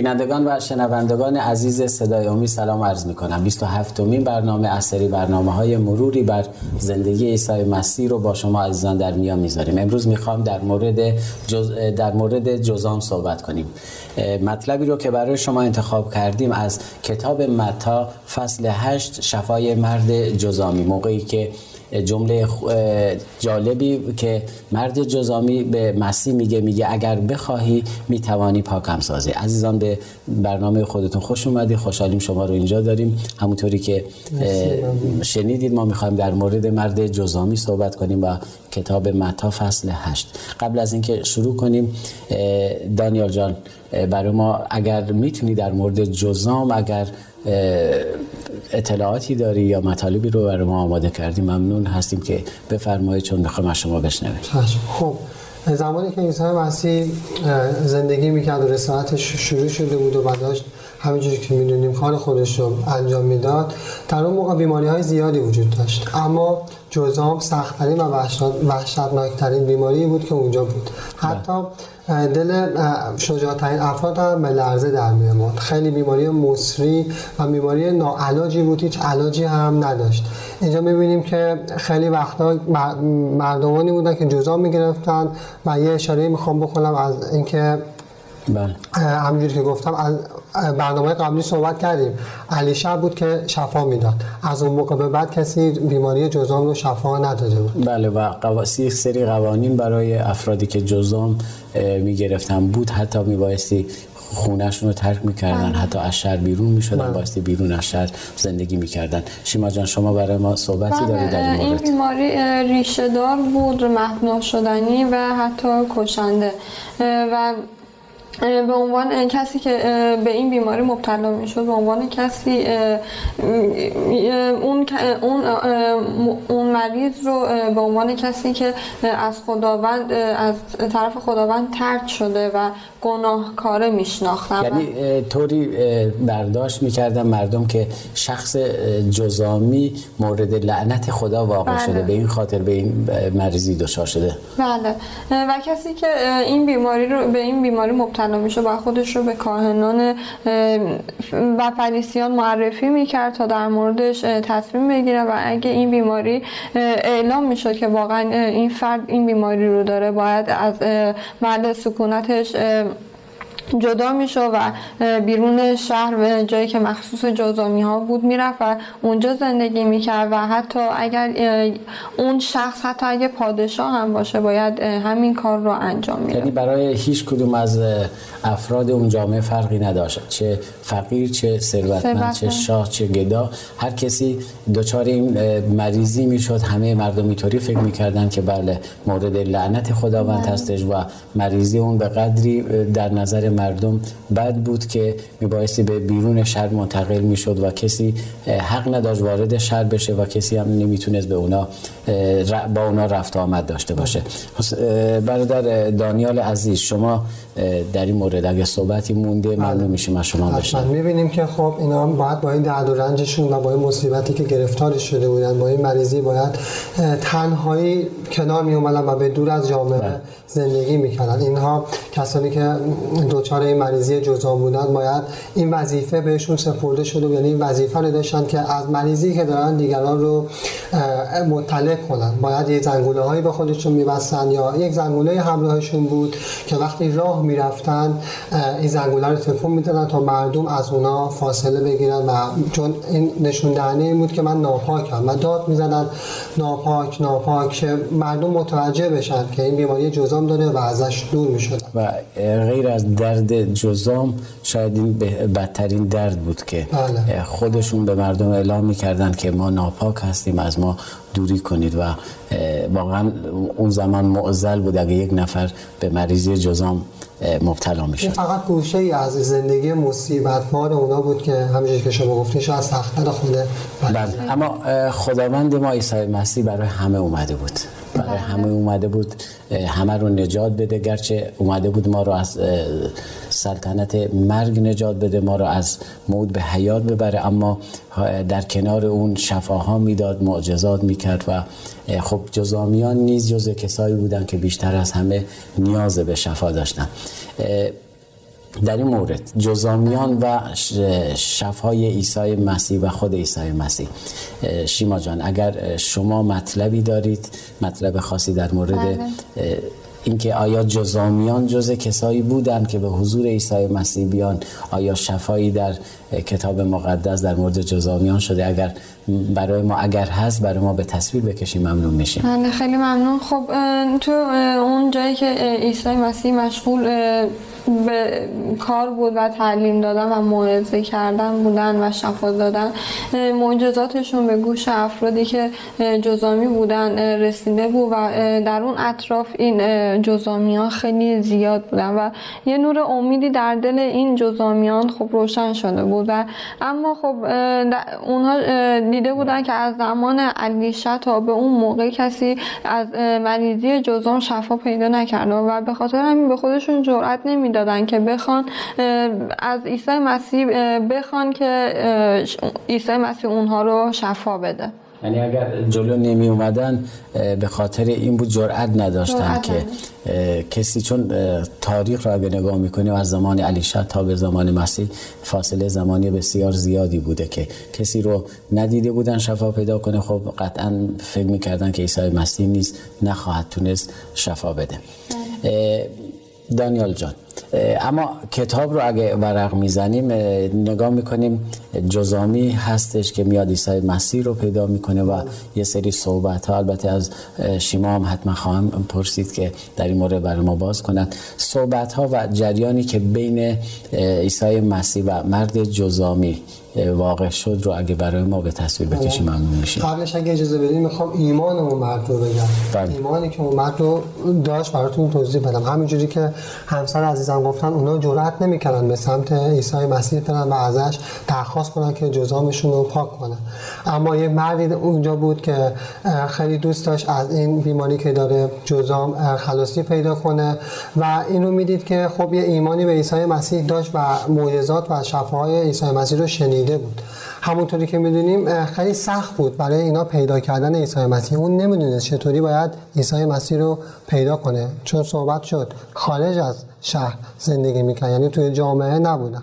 بینندگان و شنوندگان عزیز صدای امید سلام عرض می کنم 27 مین برنامه اثری برنامه های مروری بر زندگی عیسی مسیح رو با شما عزیزان در میان می‌ذاریم. امروز می‌خوام در مورد جز... در مورد جزام صحبت کنیم. مطلبی رو که برای شما انتخاب کردیم از کتاب متا فصل 8 شفای مرد جزامی موقعی که جمله جالبی که مرد جزامی به مسیح میگه میگه اگر بخواهی می‌توانی پاکم سازی. عزیزان به برنامه خودتون خوش اومدی خوشحالیم شما رو اینجا داریم. همونطوری که شنیدید ما می‌خوایم در مورد مرد جزامی صحبت کنیم و کتاب متا فصل هشت. قبل از اینکه شروع کنیم دانیال جان برای ما اگر می‌تونی در مورد جزام اگر اطلاعاتی داری یا مطالبی رو برای ما آماده کردی؟ ممنون هستیم که بفرمایید چون می‌خوام از شما بشنویم. خب زمانی که عیسی مسیح زندگی می‌کرد و رسالتش شروع شده بود و داشت همینجوری که می‌دونیم کار خودش رو انجام می‌داد در اون موقع بیماری های زیادی وجود داشت. اما جزام سختترین و وحشتناکترین بیماری بود که اونجا بود. حتی دل شجاعترین افراد هم به لرزه در میامد خیلی بیماری مصری و بیماری ناعلاجی بود هیچ علاجی هم نداشت. اینجا می‌بینیم که خیلی وقتا مردمانی بودن که جزام می‌گرفتن و یه اشاره می‌خوام بکنم از اینکه بله. همینجوری که گفتم از برنامه قبلی صحبت کردیم. علی شب بود که شفا می‌داد. از اون موقع به بعد کسی بیماری جزام رو شفا نداده بود. بله و قواسی سری قوانین برای افرادی که جزام می‌گرفتن بود حتی میبایستی خونهشون رو ترک می‌کردن بله. حتی از شهر بیرون می‌شدن بله. بایستی بیرون از شهر زندگی می‌کردن. شیما جان شما برای ما صحبتی دارید در این مورد این بیماری ریشه دار بود مهنا شدنی و حتی کشنده. و به عنوان کسی که به این بیماری مبتلا می‌شد به عنوان کسی اون اون اون مریض رو به عنوان کسی که از خداوند از طرف خداوند ترد شده و گناهکاره میشناختن یعنی طوری برداشت می‌کردن مردم که شخص جزامی مورد لعنت خدا واقع بله. شده. به این خاطر به این مریضی دچار شده. بله. و کسی که این بیماری رو به این بیماری مبتلا میشه با خودش رو به کاهنان و فریسیان معرفی می‌کرد تا در موردش تصمیم بگیره. و اگه این بیماری اعلام می‌شد که واقعا این فرد این بیماری رو داره باید از مرد سکونتش جدا میشه و بیرون شهر به جایی که مخصوص جزامی ها بود می‌رفت و اونجا زندگی می‌کرد و حتی اگر اون شخص حتی اگه پادشاه هم باشه باید همین کار رو انجام میده یعنی برای هیچ کدوم از افراد اون جامعه فرقی نداشت. چه فقیر چه ثروتمند چه شاه چه گدا. هر کسی دچار این مریضی می‌شد. همه مردم اینطوری فکر می‌کردن که بله مورد لعنت خداوند بله. هستش و مریضی اون به قدری در نظر مردم بد بود که میبایستی به بیرون شهر منتقل می‌شد و کسی حق نداشت وارد شهر بشه و کسی هم نمی‌تونست به اونا با اونا رفت آمد داشته باشه برادر دانیال عزیز شما در این مورد اگه صحبتی مونده بله. ممنون میشیم از شما بشن می‌بینیم که خب اینا باید با این درد و رنجشون و با این مصیبتی که گرفتار شده بودن با این مریضی باید تنهایی کنار می و به دور از جامعه بله. زندگی می‌کردن اینها کسانی که دچار این مریضی جزام بودن باید این وظیفه بهشون سپرده شده یعنی این وظیفه رو داشتن که از مریضی که دارن دیگران رو مطلع کنن. باید یه زنگوله هایی به خودشون میبستن یا یک زنگوله همراهشون بود که وقتی راه می‌رفتن این زنگوله رو تکون می‌دادن تا مردم از اونا فاصله بگیرن و چون این نشون دهنده این بود که من ناپاکم. و داد می‌زدن ناپاک ناپاک مردم متوجه بشن که این بیماری جزام داره و ازش دور می‌شدن. و غیر از درد جزام شاید این بدترین درد بود که بله. خودشون به مردم اعلام می‌کردن که ما ناپاک هستیم از ما دوری کنید و واقعا اون زمان معزل بود اگه یک نفر به مریضی جزام مبتلا میشه فقط گوشه ای از زندگی مصیبت مار اونا بود که همینجوری که شما گفتین از سختتر خوده بله. اما خداوند ما عیسی مسیح برای همه اومده بود. برای همه اومده بود همه رو نجات بده. گرچه اومده بود ما رو از سلطنت مرگ نجات بده ما رو از موت به حیات ببره. اما در کنار اون شفاها می‌داد معجزات می‌کرد و خب جزامیان نیز جز کسایی بودن که بیشتر از همه نیاز به شفا داشتن در این مورد جزامیان و شفای عیسی مسیح و خود عیسی مسیح. شیما جان اگر شما مطلبی دارید مطلب خاصی در مورد بله. اینکه آیا جزامیان جز کسایی بودند که به حضور عیسی مسیح بیان آیا شفایی در کتاب مقدس در مورد جزامیان شده؟ اگر برای ما اگر هست برای ما به تصویر بکشیم ممنون میشیم. بله خیلی ممنون. خب تو اون جایی که عیسی مسیح مشغول به کار بود و تعلیم دادن و موعظه کردن بودن و شفا دادن. معجزاتشون به گوش افرادی که جزامی بودن رسیده بود و در اون اطراف این جزامیان خیلی زیاد بودن و یه نور امیدی در دل این جزامیان خب روشن شده بود و اما خب اونها دیده بودن که از زمان علیشه تا به اون موقع کسی از مریضی جزام شفا پیدا نکرده و به خاطر همین به خودشون جرئت نمی‌دادن که بخوان از عیسی مسیح بخوان که عیسی مسیح اونها رو شفا بده. یعنی اگر جلو نمی اومدن به خاطر این بود جرأت نداشتن که کسی چون تاریخ را اگه نگاه می‌کنیم از زمان علی تا به زمان مسیح فاصله زمانی بسیار زیادی بوده که کسی رو ندیده بودن شفا پیدا کنه. خب قطعا فکر می‌کردن که عیسی مسیح نیست نخواهد تونست شفا بده. بله. دانیال جان اما کتاب رو اگه ورق می‌زنیم نگاه می‌کنیم جزامی هستش که میاد عیسی مسیح رو پیدا می‌کنه و یه سری صحبت ها البته از شیما هم حتما خواهم پرسید که در این مورد برای ما باز کنند صحبت ها و جریانی که بین عیسی مسیح و مرد جزامی واقع شد رو اگه برای ما به تصویر بکشیم ممنون میشیم. قبلش اگه اجازه بدید می‌خوام ایمان اون مرد رو بگم. بله. ایمانی که اون مرد رو داشت براتون توضیح بدم. همینجوری که همسر عزیزم گفتن اونا جرأت نمی‌کردن به سمت عیسی مسیح برن و ازش درخواست کنن که جزامشون رو پاک کنه اما یه مردی اونجا بود که خیلی دوست داشت از این بیماری که داره جزام خلاصی پیدا کنه و اینو می‌دید که خب یه ایمانی به عیسی مسیح داشت و معجزات و شفاهای عیسی مسیح رو شنیده بود همونطوری که می‌دونیم خیلی سخت بود برای اینا پیدا کردن عیسی مسیح. اون نمی‌دونه چطوری باید عیسی مسیح رو پیدا کنه چون صحبت شد خارج از شهر زندگی می‌کرد یعنی توی جامعه نبودن.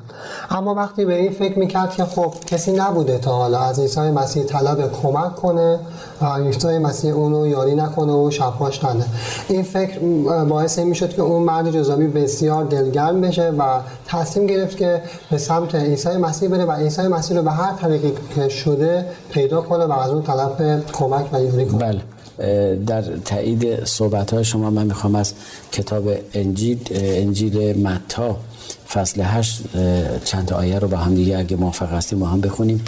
اما وقتی به این فکر می‌کرد که خب کسی نبوده تا حالا از عیسی مسیح طلب کمک کنه و عیسی مسیح اونو یاری نکنه و شفاش نده این فکر باعث این می‌شد که اون مرد جزامی بسیار دلگرم بشه و تصمیم گرفت که به سمت عیسی مسیح بره و عیسی مسیح رو به هر طریقی که شده پیدا کنه و از اون طلب کمک و یاری کنه. بله. در تایید صحبت های شما من می‌خوام از کتاب انجیل انجیل متا فصل 8 چند آیه رو با هم دیگه اگه موافق هستیم با هم بخونیم.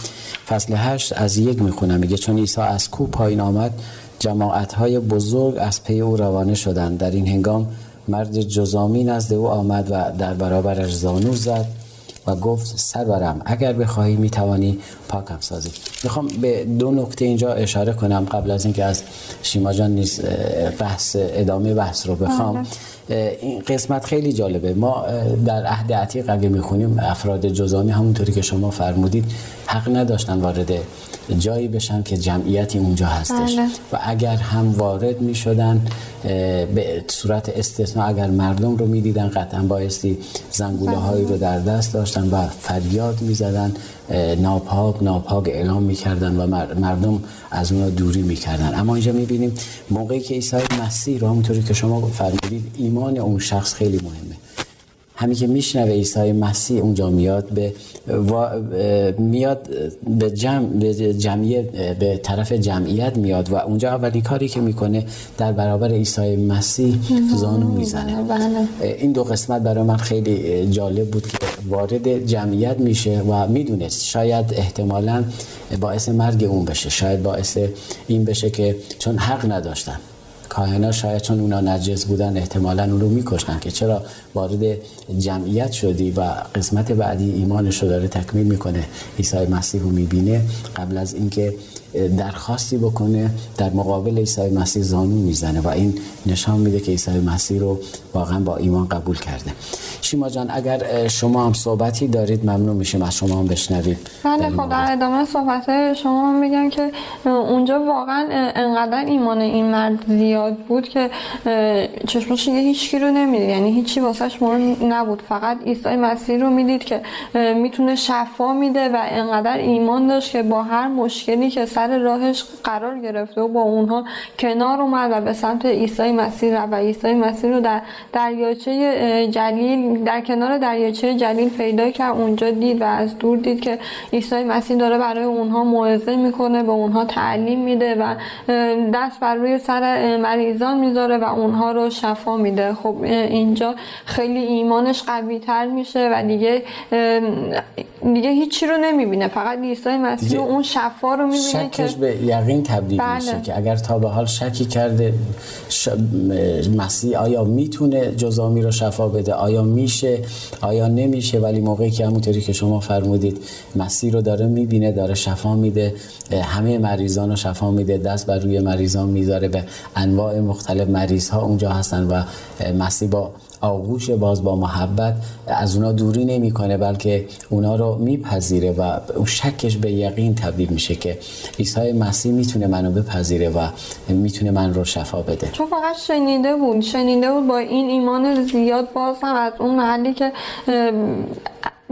فصل 8 از یک می‌خونم. میگه چون عیسی از کو پایین آمد جماعت های بزرگ از پی او روانه شدند. در این هنگام مرد جزامی نزد او آمد و در برابرش زانو زد. و گفت سرورم اگر بخواهی می‌توانی پاکم سازی می‌خوام به دو نکته اینجا اشاره کنم قبل از اینکه از شیما جان نیست بحث ادامه بحث رو بخوام بله. این قسمت خیلی جالبه. ما در عهد عتیق اگه می‌خونیم افراد جزامی همونطوری که شما فرمودید حق نداشتن وارد جایی بشن که جمعیتی اونجا هستش. بله. و اگر هم وارد می شدن به صورت استثناء اگر مردم رو می دیدن قطعا بایستی زنگوله هایی رو در دست داشتن و فریاد می زدن ناپاک ناپاک اعلام می‌کردن و مردم از اونها دوری می‌کردن. اما اینجا می‌بینیم موقعی که عیسی مسیح رو همونطوری که شما فرمودید ایمان اون شخص خیلی مهمه. همین که میشنوه عیسی مسیح اونجا میاد به میاد به جمع به جمعیت به طرف جمعیت میاد و اونجا اولین کاری که می‌کنه در برابر عیسی مسیح زانو می‌زنه. بله. این دو قسمت برای من خیلی جالب بود که وارد جمعیت میشه و می‌دونست شاید احتمالا باعث مرگ اون بشه شاید باعث این بشه که چون حق نداشتن. کاهنا شاید چون اونا نجس بودن احتمالا اون رو میکشتن که چرا وارد جمعیت شدی و قسمت بعدی ایمانش رو داره تکمیل می‌کنه. عیسی مسیح رو می‌بینه. قبل از اینکه درخواستی بکنه در مقابل عیسی مسیح زانو می‌زنه و این نشان میده که عیسی مسیح رو واقعا با ایمان قبول کرده. شیما جان اگر شما هم صحبتی دارید ممنون میشیم از شما هم بشنوید بله خب در ادامه صحبت شما هم میگم که اونجا واقعا انقدر ایمان این مرد زیاد بود که چشمش یه هیچکی رو نمی‌دید. یعنی هیچی واسهش مهم نبود. فقط عیسی مسیح رو می‌دید که می‌تونه شفا میده و انقدر ایمان داشت که با هر مشکلی که سر راهش قرار گرفته و با اونها کنار اومد و به سمت عیسی مسیح و عیسی مسیح رو در دریاچه جلیل در کنار دریاچه جلیل پیدا کرد اونجا دید و از دور دید که عیسی مسیح داره برای اونها موعظه می‌کنه به اونها تعلیم میده و دست بر روی سر مریضان می‌ذاره و اونها رو شفا میده. خب اینجا خیلی ایمانش قوی تر میشه و دیگه دیگه هیچی رو نمی‌بینه. فقط عیسی مسیح اون شفا رو می‌بینه که به یقین تبدیل بله. میشه که اگر تا به حال شکی کرده ش... مسیح آیا می‌تونه جزامی رو شفا بده؟ آیا میشه؟ آیا نمیشه؟ ولی موقعی که همونطوری که شما فرمودید مسیح رو داره می‌بینه داره شفا میده همه مریضان رو شفا میده دست بر روی مریضان می‌ذاره به انواع مختلف مریض ها اونجا هستن و مسیح با آغوش باز با محبت از اونا دوری نمی‌کنه بلکه اونا رو میپذیره و اون شکش به یقین تبدیل میشه که عیسی مسیح می‌تونه منو بپذیره و می‌تونه من رو شفا بده. چون فقط شنیده بود شنیده بود با این ایمان زیاد باز هم از اون محلی که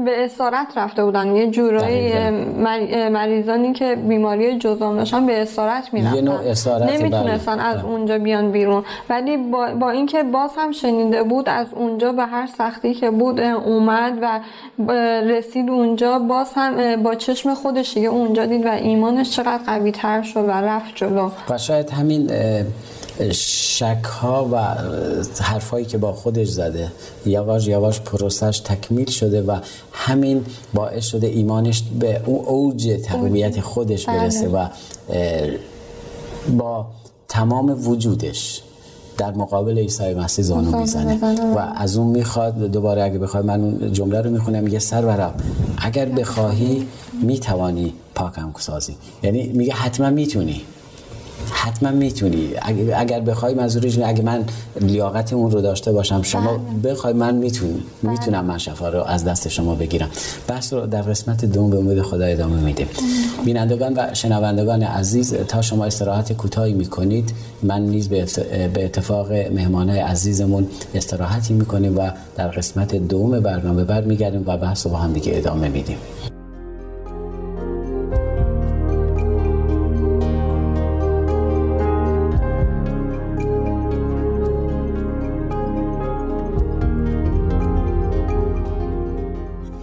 به اسارت رفته بودن. یه جورایی مریضانی که بیماری جزام داشتن به اسارت می‌رفتن یه نوع نمی‌تونستن بله. از اونجا بیان بیرون. ولی با, با اینکه باز هم شنیده بود از اونجا به هر سختی که بود اومد و رسید اونجا باز هم با چشم خودش یه اونجا دید و ایمانش چقدر قوی تر شد و رفت جلو. و شاید همین شک ها و حرفایی که با خودش زده یواش یواش پروسش تکمیل شده و همین باعث شده ایمانش به اون اوج تقویت خودش برسه بله. و با تمام وجودش در مقابل عیسی مسیح زانو می‌زنه. و از اون می‌خواد دوباره اگه بخواد من اون جمله رو می‌خونم میگه سرورم اگر بخواهی می‌توانی پاکم سازی. یعنی میگه حتما می‌تونی. حتما می‌تونی. اگر بخوای منظورش اگه من لیاقت اون رو داشته باشم شما بله. بخوای من می‌تونم بله. می‌تونم من شفا رو از دست شما بگیرم. بحث رو در قسمت دوم به امید خدا ادامه میدیم. بینندگان و شنوندگان عزیز تا شما استراحت کوتاهی می‌کنید من نیز به اتفاق مهمانای عزیزمون استراحتی می‌کنیم و در قسمت دوم برنامه برمیگردیم و بحث رو با هم دیگه ادامه میدیم.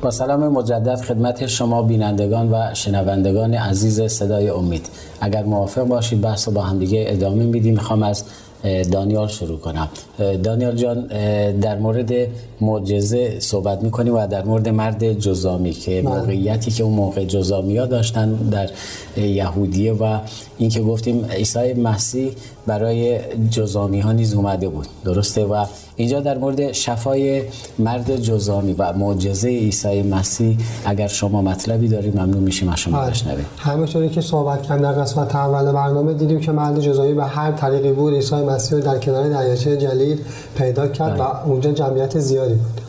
با سلام مجدد خدمت شما بینندگان و شنوندگان عزیز صدای امید. اگر موافق باشید بحث رو با همدیگه ادامه میدیم. می‌خوام از دانیال شروع کنم. دانیال جان در مورد معجزه صحبت می‌کنیم و در مورد مرد جزامی که بله. موقعیتی که اون موقع جزامی ها داشتن در یهودیه و اینکه گفتیم عیسی مسیح برای جزامی ها نیز اومده بود. درسته؟ و اینجا در مورد شفای مرد جزامی و معجزه عیسی مسیح اگر شما مطلبی دارید ممنون میشیم از شما بله. بشنویم. همونطوری که صحبت کردن در قسمت اول برنامه دیدیم که مرد جزامی به هر طریقی بود. عیسی مسیح در کنار دریاچه جلیل پیدا کرد بله. و اونجا جمعیت زیادی بود.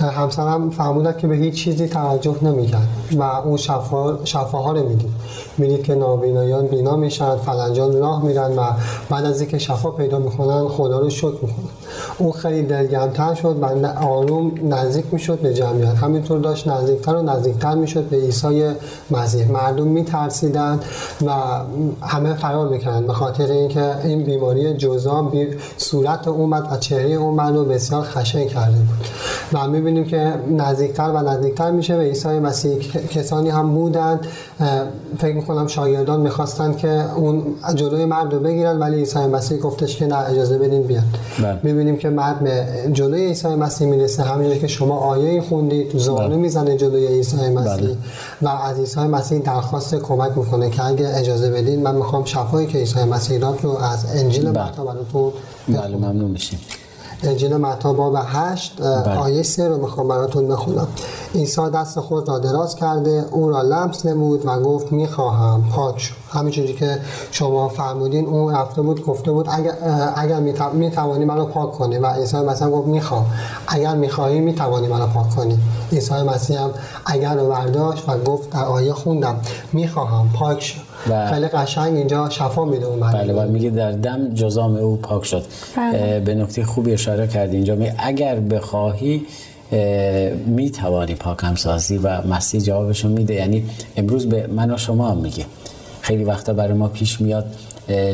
همسرم فرمودن که به هیچ چیزی توجه نمی‌کرد و اون شفا شفاها رو می‌دید. می‌دید که نابینایان بینا میشن فلنجان راه میرن و بعد از اینکه شفا پیدا می‌کنن خدا رو شکر می‌کنن. اون خیلی دلگرمتر شد و آروم نزدیک می‌شد به جمعیت. همینطور داشت نزدیکتر و نزدیکتر می‌شد به عیسی مسیح. مردم میترسیدن و همه فرار می‌کردن به خاطر اینکه این بیماری جزام بی صورت اومد و چهره اومد رو بسیار خشن کرده بود. و می‌بینیم که نزدیکتر و نزدیکتر میشه به عیسی مسیح. کسانی هم بودند فکر می‌کنم شاگردان می‌خواستن که اون جلوی مرد رو بگیرن ولی عیسی مسیح گفتش که نه اجازه بدین بیاد بله. می‌بینیم که مرد به جلوی عیسی مسیح می‌رسه همینجوری که شما آیه خوندید زانو بله. می‌زنه جلوی عیسی مسیح بله. و از عیسی مسیح درخواست کمک می‌کنه که اگه اجازه بدین من می‌خوام شفایی که عیسی مسیح داد رو از انجیل بله. براتون بله ممنون میشیم انجیل متی باب 8 بله. آیه 3 رو می‌خوام براتون بخونم. عیسی دست خود را دراز کرده او را لمس نمود و گفت می‌خواهم. پاک شو. همینجوری که شما فرمودین اون رفته بود گفته بود اگر اگر می‌توانی منو پاک کنی. و عیسی مسیح گفت می‌خوام. اگر می‌خواهی می‌توانی منو پاک کنی. عیسی مسیح هم اگر رو برداشت و گفت در آیه خوندم. می‌خواهم. پاک شو. و- خیلی قشنگ اینجا شفا میده اون بله. و میگه در دم جزام او پاک شد. بله. به نکته خوبی اشاره کردی اینجا. می اگر بخواهی می توانی پاکم سازی و مسیح جوابشو میده. یعنی امروز به من و شما هم میگه. خیلی وقتا برای ما پیش میاد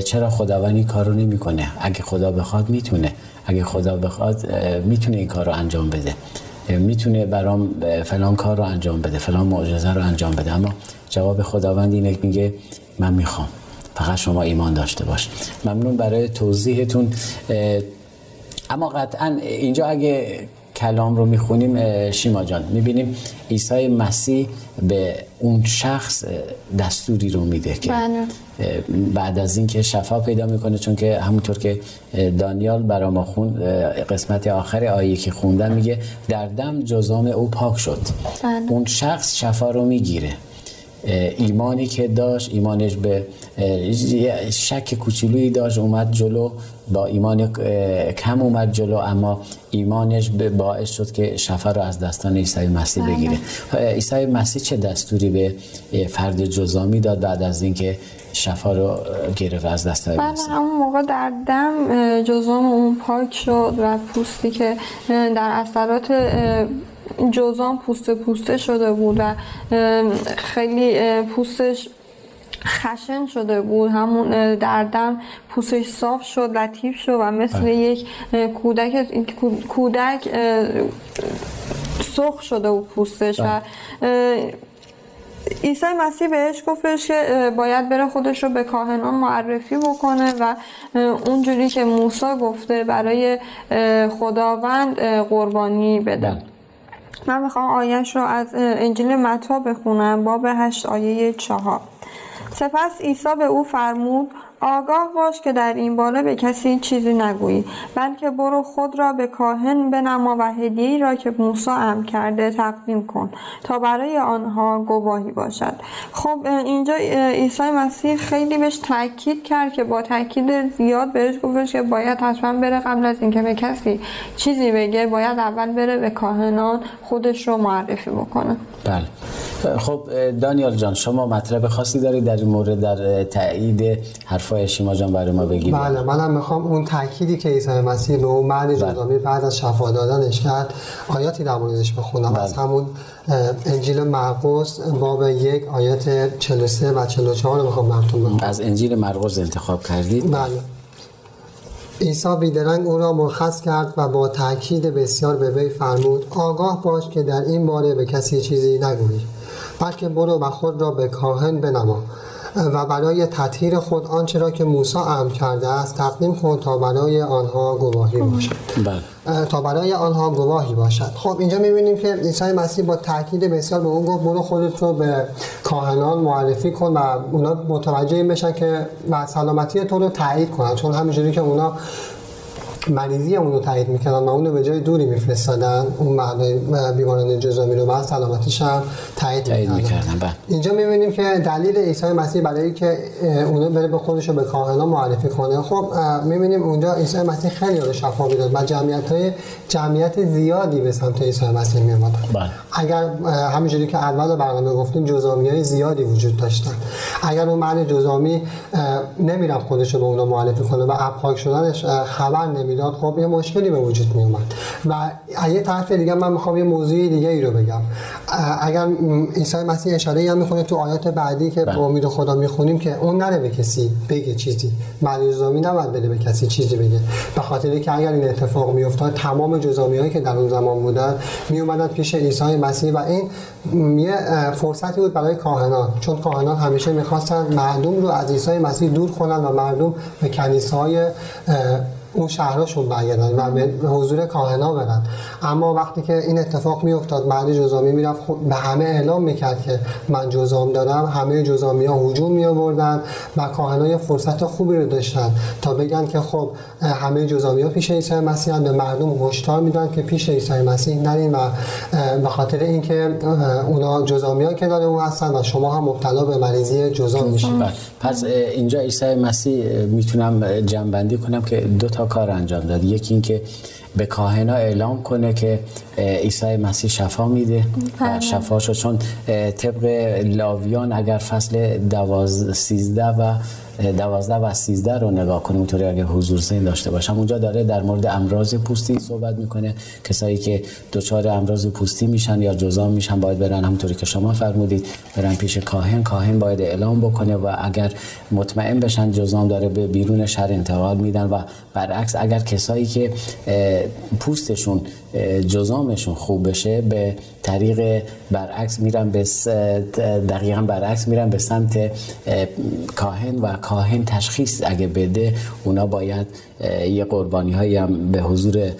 چرا خداوند این کارو نمی‌کنه؟ اگه خدا بخواد می‌تونه. اگه خدا بخواد می‌تونه این کار رو انجام بده. می‌تونه برام فلان کار رو انجام بده فلان معجزه رو انجام بده. اما جواب خداوند اینه میگه من می‌خوام. فقط شما ایمان داشته باش. ممنون برای توضیحتون. اما قطعا اینجا اگه کلام رو می‌خونیم شیما جان می‌بینیم عیسی مسیح به اون شخص دستوری رو میده که بله. بعد از اینکه شفا پیدا می‌کنه چون که همونطور که دانیال برا ما خوند اه، قسمت آخر آیه که خوندن میگه در دم جزام او پاک شد. بله. اون شخص شفا رو می‌گیره. ایمانی که داشت ایمانش به شک کوچولویی داشت اومد جلو با ایمان کم اومد جلو اما ایمانش به باعث شد که شفا رو از دستان عیسی مسیح بله. بگیره عیسی مسیح چه دستوری به فرد جزامی داد بعد از اینکه شفا رو گرفت از دستان بله مسیح همون موقع در دم جزام اون پاک شد و پوستی که در اثرات جزام پوسته پوسته شده بود و خیلی پوستش خشن شده بود. همون اه، در دم پوستش صاف شد لطیف شد و مثل یک اه، کودک کودک اه، سرخ شده بود پوستش و اه، عیسی مسیح بهش گفتش که باید بره خودش رو به کاهنان معرفی بکنه و اونجوری که موسی گفته برای خداوند قربانی بده. بله. من می‌خوام آیش رو از انجیل متا بخونم باب هشت آیه چهار. سپس عیسی به او فرمود آگاه باش که در این باره به کسی چیزی نگویی بلکه برو خود را به کاهن بنما و هدیه‌ای را که موسی امر کرده تقدیم کن تا برای آنها گواهی باشد. خب اینجا عیسی مسیح خیلی بهش تاکید کرد که با تاکید زیاد بهش گفتش که باید حتما بره قبل از اینکه به کسی چیزی بگه باید اول بره به کاهنان خودش رو معرفی بکنه. بله. خب دانیال جان شما مطلب خاصی دارید در این مورد در تایید حرفای شیما جان برای ما بگید. بله منم می‌خوام اون تأکیدی که عیسی مسیح به اون مرد جزامی بعد از شفا دادنش کرد آیاتی در موردش بخونم. از بله. همون اه، انجیل مرقس باب یک آیات 43 و 44 رو می‌خوام براتون بخونم. از انجیل مرقس انتخاب کردید. بله. عیسی بیدرنگ او را مرخص کرد و با تاکید بسیار به وی فرمود آگاه باش که در این باره به کسی چیزی نگویی بلکه برو و خود را به کاهن بنما و برای تطهیر خود آنچه را که موسی امر کرده است تقدیم کن تا برای آنها گواهی باشد. بله. تا برای آنها گواهی باشد. خب اینجا می‌بینیم که عیسی مسیح با تاکید بسیار به اون گفت برو خودت رو به کاهنان معرفی کن و اونا متوجه این بشن که سلامتی تو رو تایید کنن. چون همینجوری که اونا مریضی اون رو تایید می‌کردن و اون رو به جای دوری میفرستادن اون بیماران جزامی رو بعد سلامتیش هم تایید, تایید می‌کردن. بله. اینجا می‌بینیم که دلیل عیسی مسیح برای که اونو بره به خودش رو به کاهنان معرفی کنه. خب می‌بینیم اونجا عیسی مسیح خیلی رو شفا می‌داد و جمعیت های جمعیت زیادی به سمت عیسی مسیح میومدن بله. اگر همینجوری که اول برنامه گفتیم جزامی های زیادی وجود داشتن. اگر اون مرد جزامی نمی‌رفت خودش رو به اونا معرفی کنه و ابخاک شدنش خبر نمی‌داد خب یه مشکلی به وجود می اومد و یه طرف دیگه من می‌خوام یه موضوع دیگه ای رو بگم. اگر عیسی مسیح اشاره هم می‌کنه تو آیات بعدی که بله. با امید خدا می‌خونیم که اون نره به کسی بگه چیزی. مرد جزامی نباید بده به کسی چیزی بگه. به خاطر که اگر این اتفاق میافتاد تمام جزامی هایی که در اون زمان بودن می اومدن پیش عیسی مسیح و این یه فرصتی بود برای کاهنان. چون کاهنان همیشه می‌خواستن مردم رو از عیسی مسیح دور کنن و مردم به کنیسه های اون شهرشون برگردن و به حضور کاهنا برن اما وقتی که این اتفاق میافتاد مرد جزامی می‌رفت به همه اعلام می‌کرد که من جزام دارم همه جزامی ها هجوم می آوردن و کاهنا یه فرصت خوبی رو داشتن تا بگن که خب همه جزامی ها پیش عیسی مسیح به مردم هشدار میدن که پیش عیسی مسیح نرین و به خاطر اینکه اونا جزامی ها کنار اون هستن و شما هم مبتلا به مریضی جزام میشید بله. پس اینجا عیسی مسیح می‌تونم جنبندی کنم که دو تا کار انجام داد یکی اینکه به کاهنا اعلام کنه که عیسی مسیح شفا میده. و بله. شفاشو چون طبق لاویان اگر فصل دواز سیزده و دوازده و سیزده رو نگاه کنیم اونطوری اگه حضور ذهن داشته باشم. اونجا داره در مورد امراض پوستی صحبت می‌کنه. کسایی که دچار امراض پوستی میشن یا جزام میشن باید برن همونطوری که شما فرمودید. برن پیش کاهن. کاهن باید اعلام بکنه و اگر مطمئن بشن جزام داره به بیرون شهر انتقال میدن. و برعکس اگر کسایی که پوستشون جزامشون خوب بشه به طریق برعکس میرن به دقیقا برعکس میرن به سمت کاهن و کاهن تشخیص اگه بده اونا باید یه قربانی هایی هم به حضور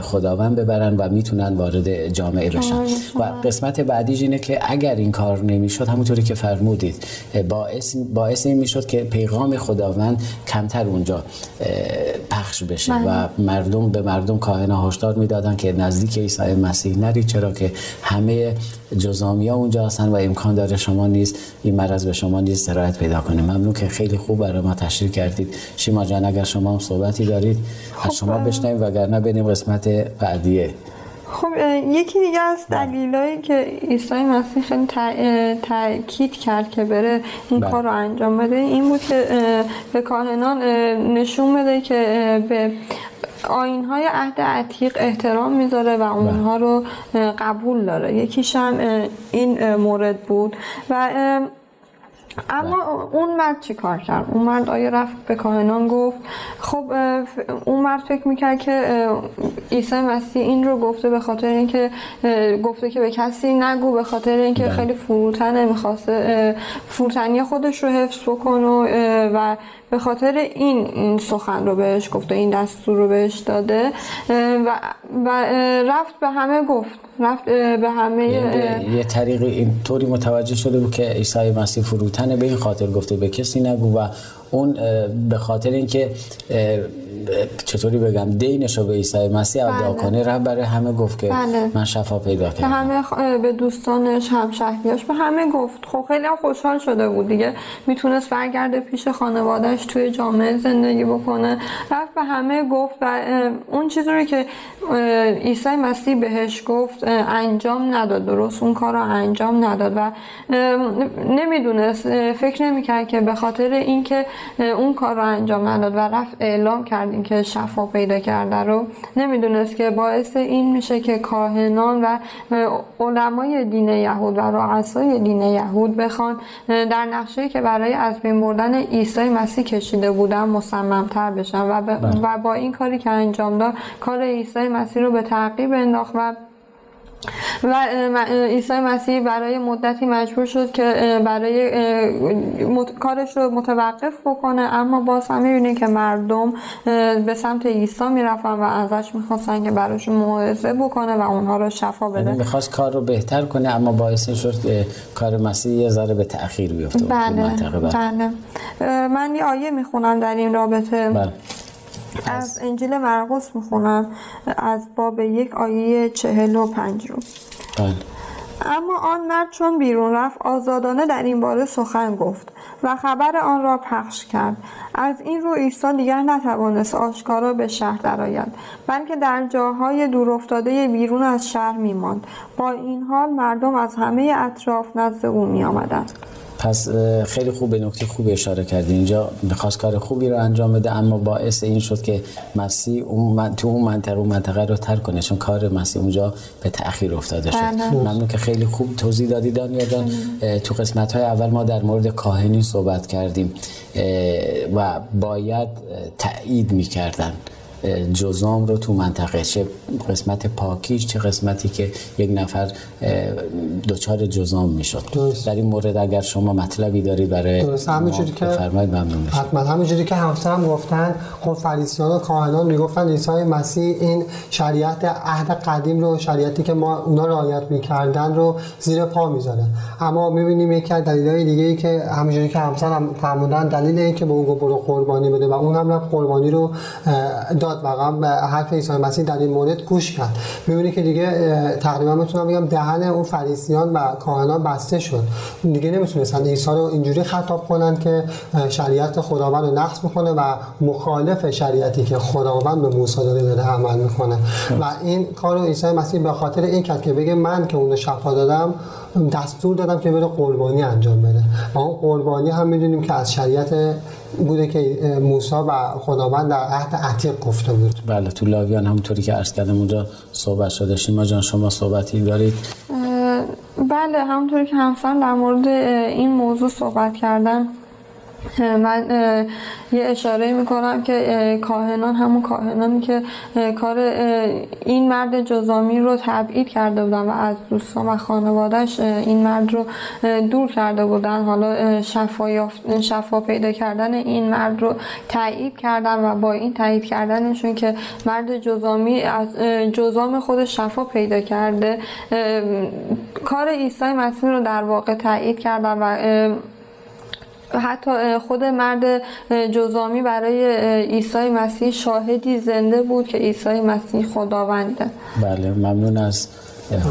خداوند ببرن و می‌تونن وارد جامعه بشن و قسمت بعدیش اینه که اگر این کار نمی‌شد همونطوری که فرمودید باعث, باعث این می‌شد که پیغام خداوند کمتر اونجا پخش بشه و بله. مردم به مردم کاهن هشدار می‌دادن که نزدیک عیسی مسیح نرید چرا که همه جزامی ها اونجا هستن و امکان داره شما نیز این مرض به شما نیز سرایت پیدا کنه. ممنون که خیلی خوب برای ما تشریح کردید. شیما جان اگر شما هم صحبتی دارید از خب، شما بشنویم وگرنه بریم قسمت بعدیه. خب یکی دیگه از دلیلایی که عیسی مسیح خیلی تاکید کرد که بره این بله. کار رو انجام بده این بود که به کاهنان نشون بده که به آین های عهد عتیق احترام می‌ذاره و اونها بله. رو قبول داره یکیش هم این مورد بود و اما اون مرد چی کار کرد؟ اون مرد آیا رفت به کاهنان گفت خب اون مرد فکر می‌کرد که عیسی مسیح این رو گفته به خاطر اینکه گفته که به کسی نگو به خاطر اینکه بله. خیلی فروتنه می‌خواسته فروتنی خودش رو حفظ بکنه و به خاطر این سخن رو بهش گفته این دستور رو بهش داده و, و رفت به همه گفت. رفت به همه یه طریقی این طوری متوجه شده بود که عیسی مسیح فروتنه. به این خاطر گفته به کسی نگو و اون به خاطر اینکه چطوری بگم دینش رو به عیسی مسیح ادا بله. کنه رب برای همه گفت که بله. من شفا پیدا کردم. همه به دوستانش هم شهریاش به همه گفت. خب خیلی خوشحال شده بود دیگه. می‌تونست برگرده پیش خانوادهش توی جامعه زندگی بکنه. رفت به همه گفت و اون چیزی رو که عیسی مسیح بهش گفت انجام نداد. درست اون کار رو انجام نداد و نمی‌دونست فکر نمی‌کرد که به خاطر اینکه اون کار رو انجام نداد و رفت اعلام کرد که شفا پیدا کرده رو نمی‌دونست که باعث این میشه که کاهنان و علمای دین یهود و رؤسای دین یهود بخوان در نقشه که برای از بین بردن عیسی مسیح کشیده بودن مصممتر بشن و, بله. و با این کاری که انجام داد کار عیسی مسیح رو به تعقیب انداخت و و عیسی مسیح برای مدتی مجبور شد که برای کارش رو متوقف بکنه. اما باز هم می‌بینه که مردم به سمت عیسی می‌رفتن و ازش می‌خواستن که براشون موعظه بکنه و اونها رو شفا بده. یعنی می‌خواست کار رو بهتر کنه اما باعث شد کار مسیح یه ذره به تأخیر بیفته بله بله. من یه آیه می‌خونم در این رابطه. بله. از انجیل مرقس می‌خونم از باب یک آیه چهل و پنج رو. بله. اما آن مرد چون بیرون رفت آزادانه در این باره سخن گفت و خبر آن را پخش کرد. از این رو عیسی دیگر نتوانست آشکارا به شهر درآید بلکه در جاهای دورافتاده بیرون از شهر میماند. با این حال مردم از همه اطراف نزد او میآمدند. پس خیلی خوب به نکته خوب اشاره کردی. اینجا می‌خواست کار خوبی رو انجام بده اما باعث این شد که مسیح اون تو اون منطقه اون منطقه رو ترک کنه چون کار مسیح اونجا به تأخیر افتاده شد. بله. ممنون که خیلی خوب توضیح دادی دانیا جان. تو قسمت های اول ما در مورد کاهنی صحبت کردیم و باید تایید می‌کردن. جزام رو تو منطقه چه قسمت پاکیش چه قسمتی که یک نفر دچار جزام می‌شد. در این مورد اگر شما مطلبی دارید برای درست. همینجوری که بفرمایید ممنون میشم. حتما همینجوری که همسرم گفتن خب فریسیان و کاهنان می‌گفتن عیسی مسیح این شریعت عهد قدیم رو شریعتی که ما اونا رعایت می‌کردن رو زیر پا می‌ذاره. اما می‌بینیم یکی از دلایل دیگه ای که همینجوری که همسرم فرمودن دلیل این که به اون برو قربانی بده و اون هم قربانی رو داد واقعا به حرف عیسی مسیح در این مورد گوش کرد. می‌بینی که دیگه تقریبا می‌تونم بگم دهن اون فریسیان و کاهنان بسته شد. دیگه نمی‌تونستن. عیسی رو اینجوری خطاب کنن که شریعت خداوند رو نقض می‌کنه و مخالف شریعتی که خداوند به موسی داده داره عمل می‌کنه. و این کار رو عیسی مسیح به خاطر این کرد که بگه من که اون شفا دادم دستور دادم که بره قربانی انجام بده. و اون قربانی هم می‌دونیم که از شریعت بوده که موسی و خداوند در عهد عتیق گفته بود. بله تو لاویان همونطوری که عرض کردم اونجا صحبت شده شیما جان شما صحبتی دارید؟ بله همونطوری که همسان در مورد این موضوع صحبت کردن. من یه اشاره می‌کنم که کاهنان همون کاهنانی که کار این مرد جزامی رو تبعید کرده بودن و از دوستان و خانوادهش این مرد رو دور کرده بودن. حالا شفا, شفا پیدا کردن این مرد رو تایید کردن و با این تایید کردنشون که مرد جزامی از جزام خودش شفا پیدا کرده کار عیسی مسیح رو در واقع تایید کردن و حتی خود مرد جزامی برای عیسی مسیح شاهدی زنده بود که عیسی مسیح خداونده. بله ممنون از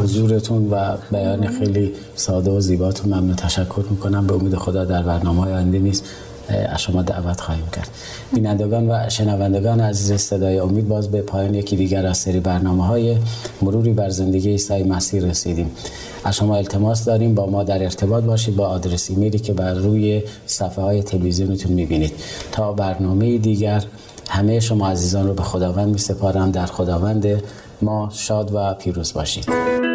حضورتون و بیان خیلی ساده و زیباتون. ممنون تشکر می‌کنم. به امید خدا در برنامه های نیست از شما دعوت خواهیم کرد. بینندگان و شنوندگان عزیز صدای امید باز به پایان یکی دیگر از سری برنامه های مروری بر زندگی عیسی مسیح رسیدیم. از شما التماس داریم. با ما در ارتباط باشید. با آدرس ایمیلی که بر روی صفحه های تلویزیونتون می‌بینید. تا برنامه دیگر همه شما عزیزان رو به خداوند می سپارم در خداوند ما شاد و پیروز باشید.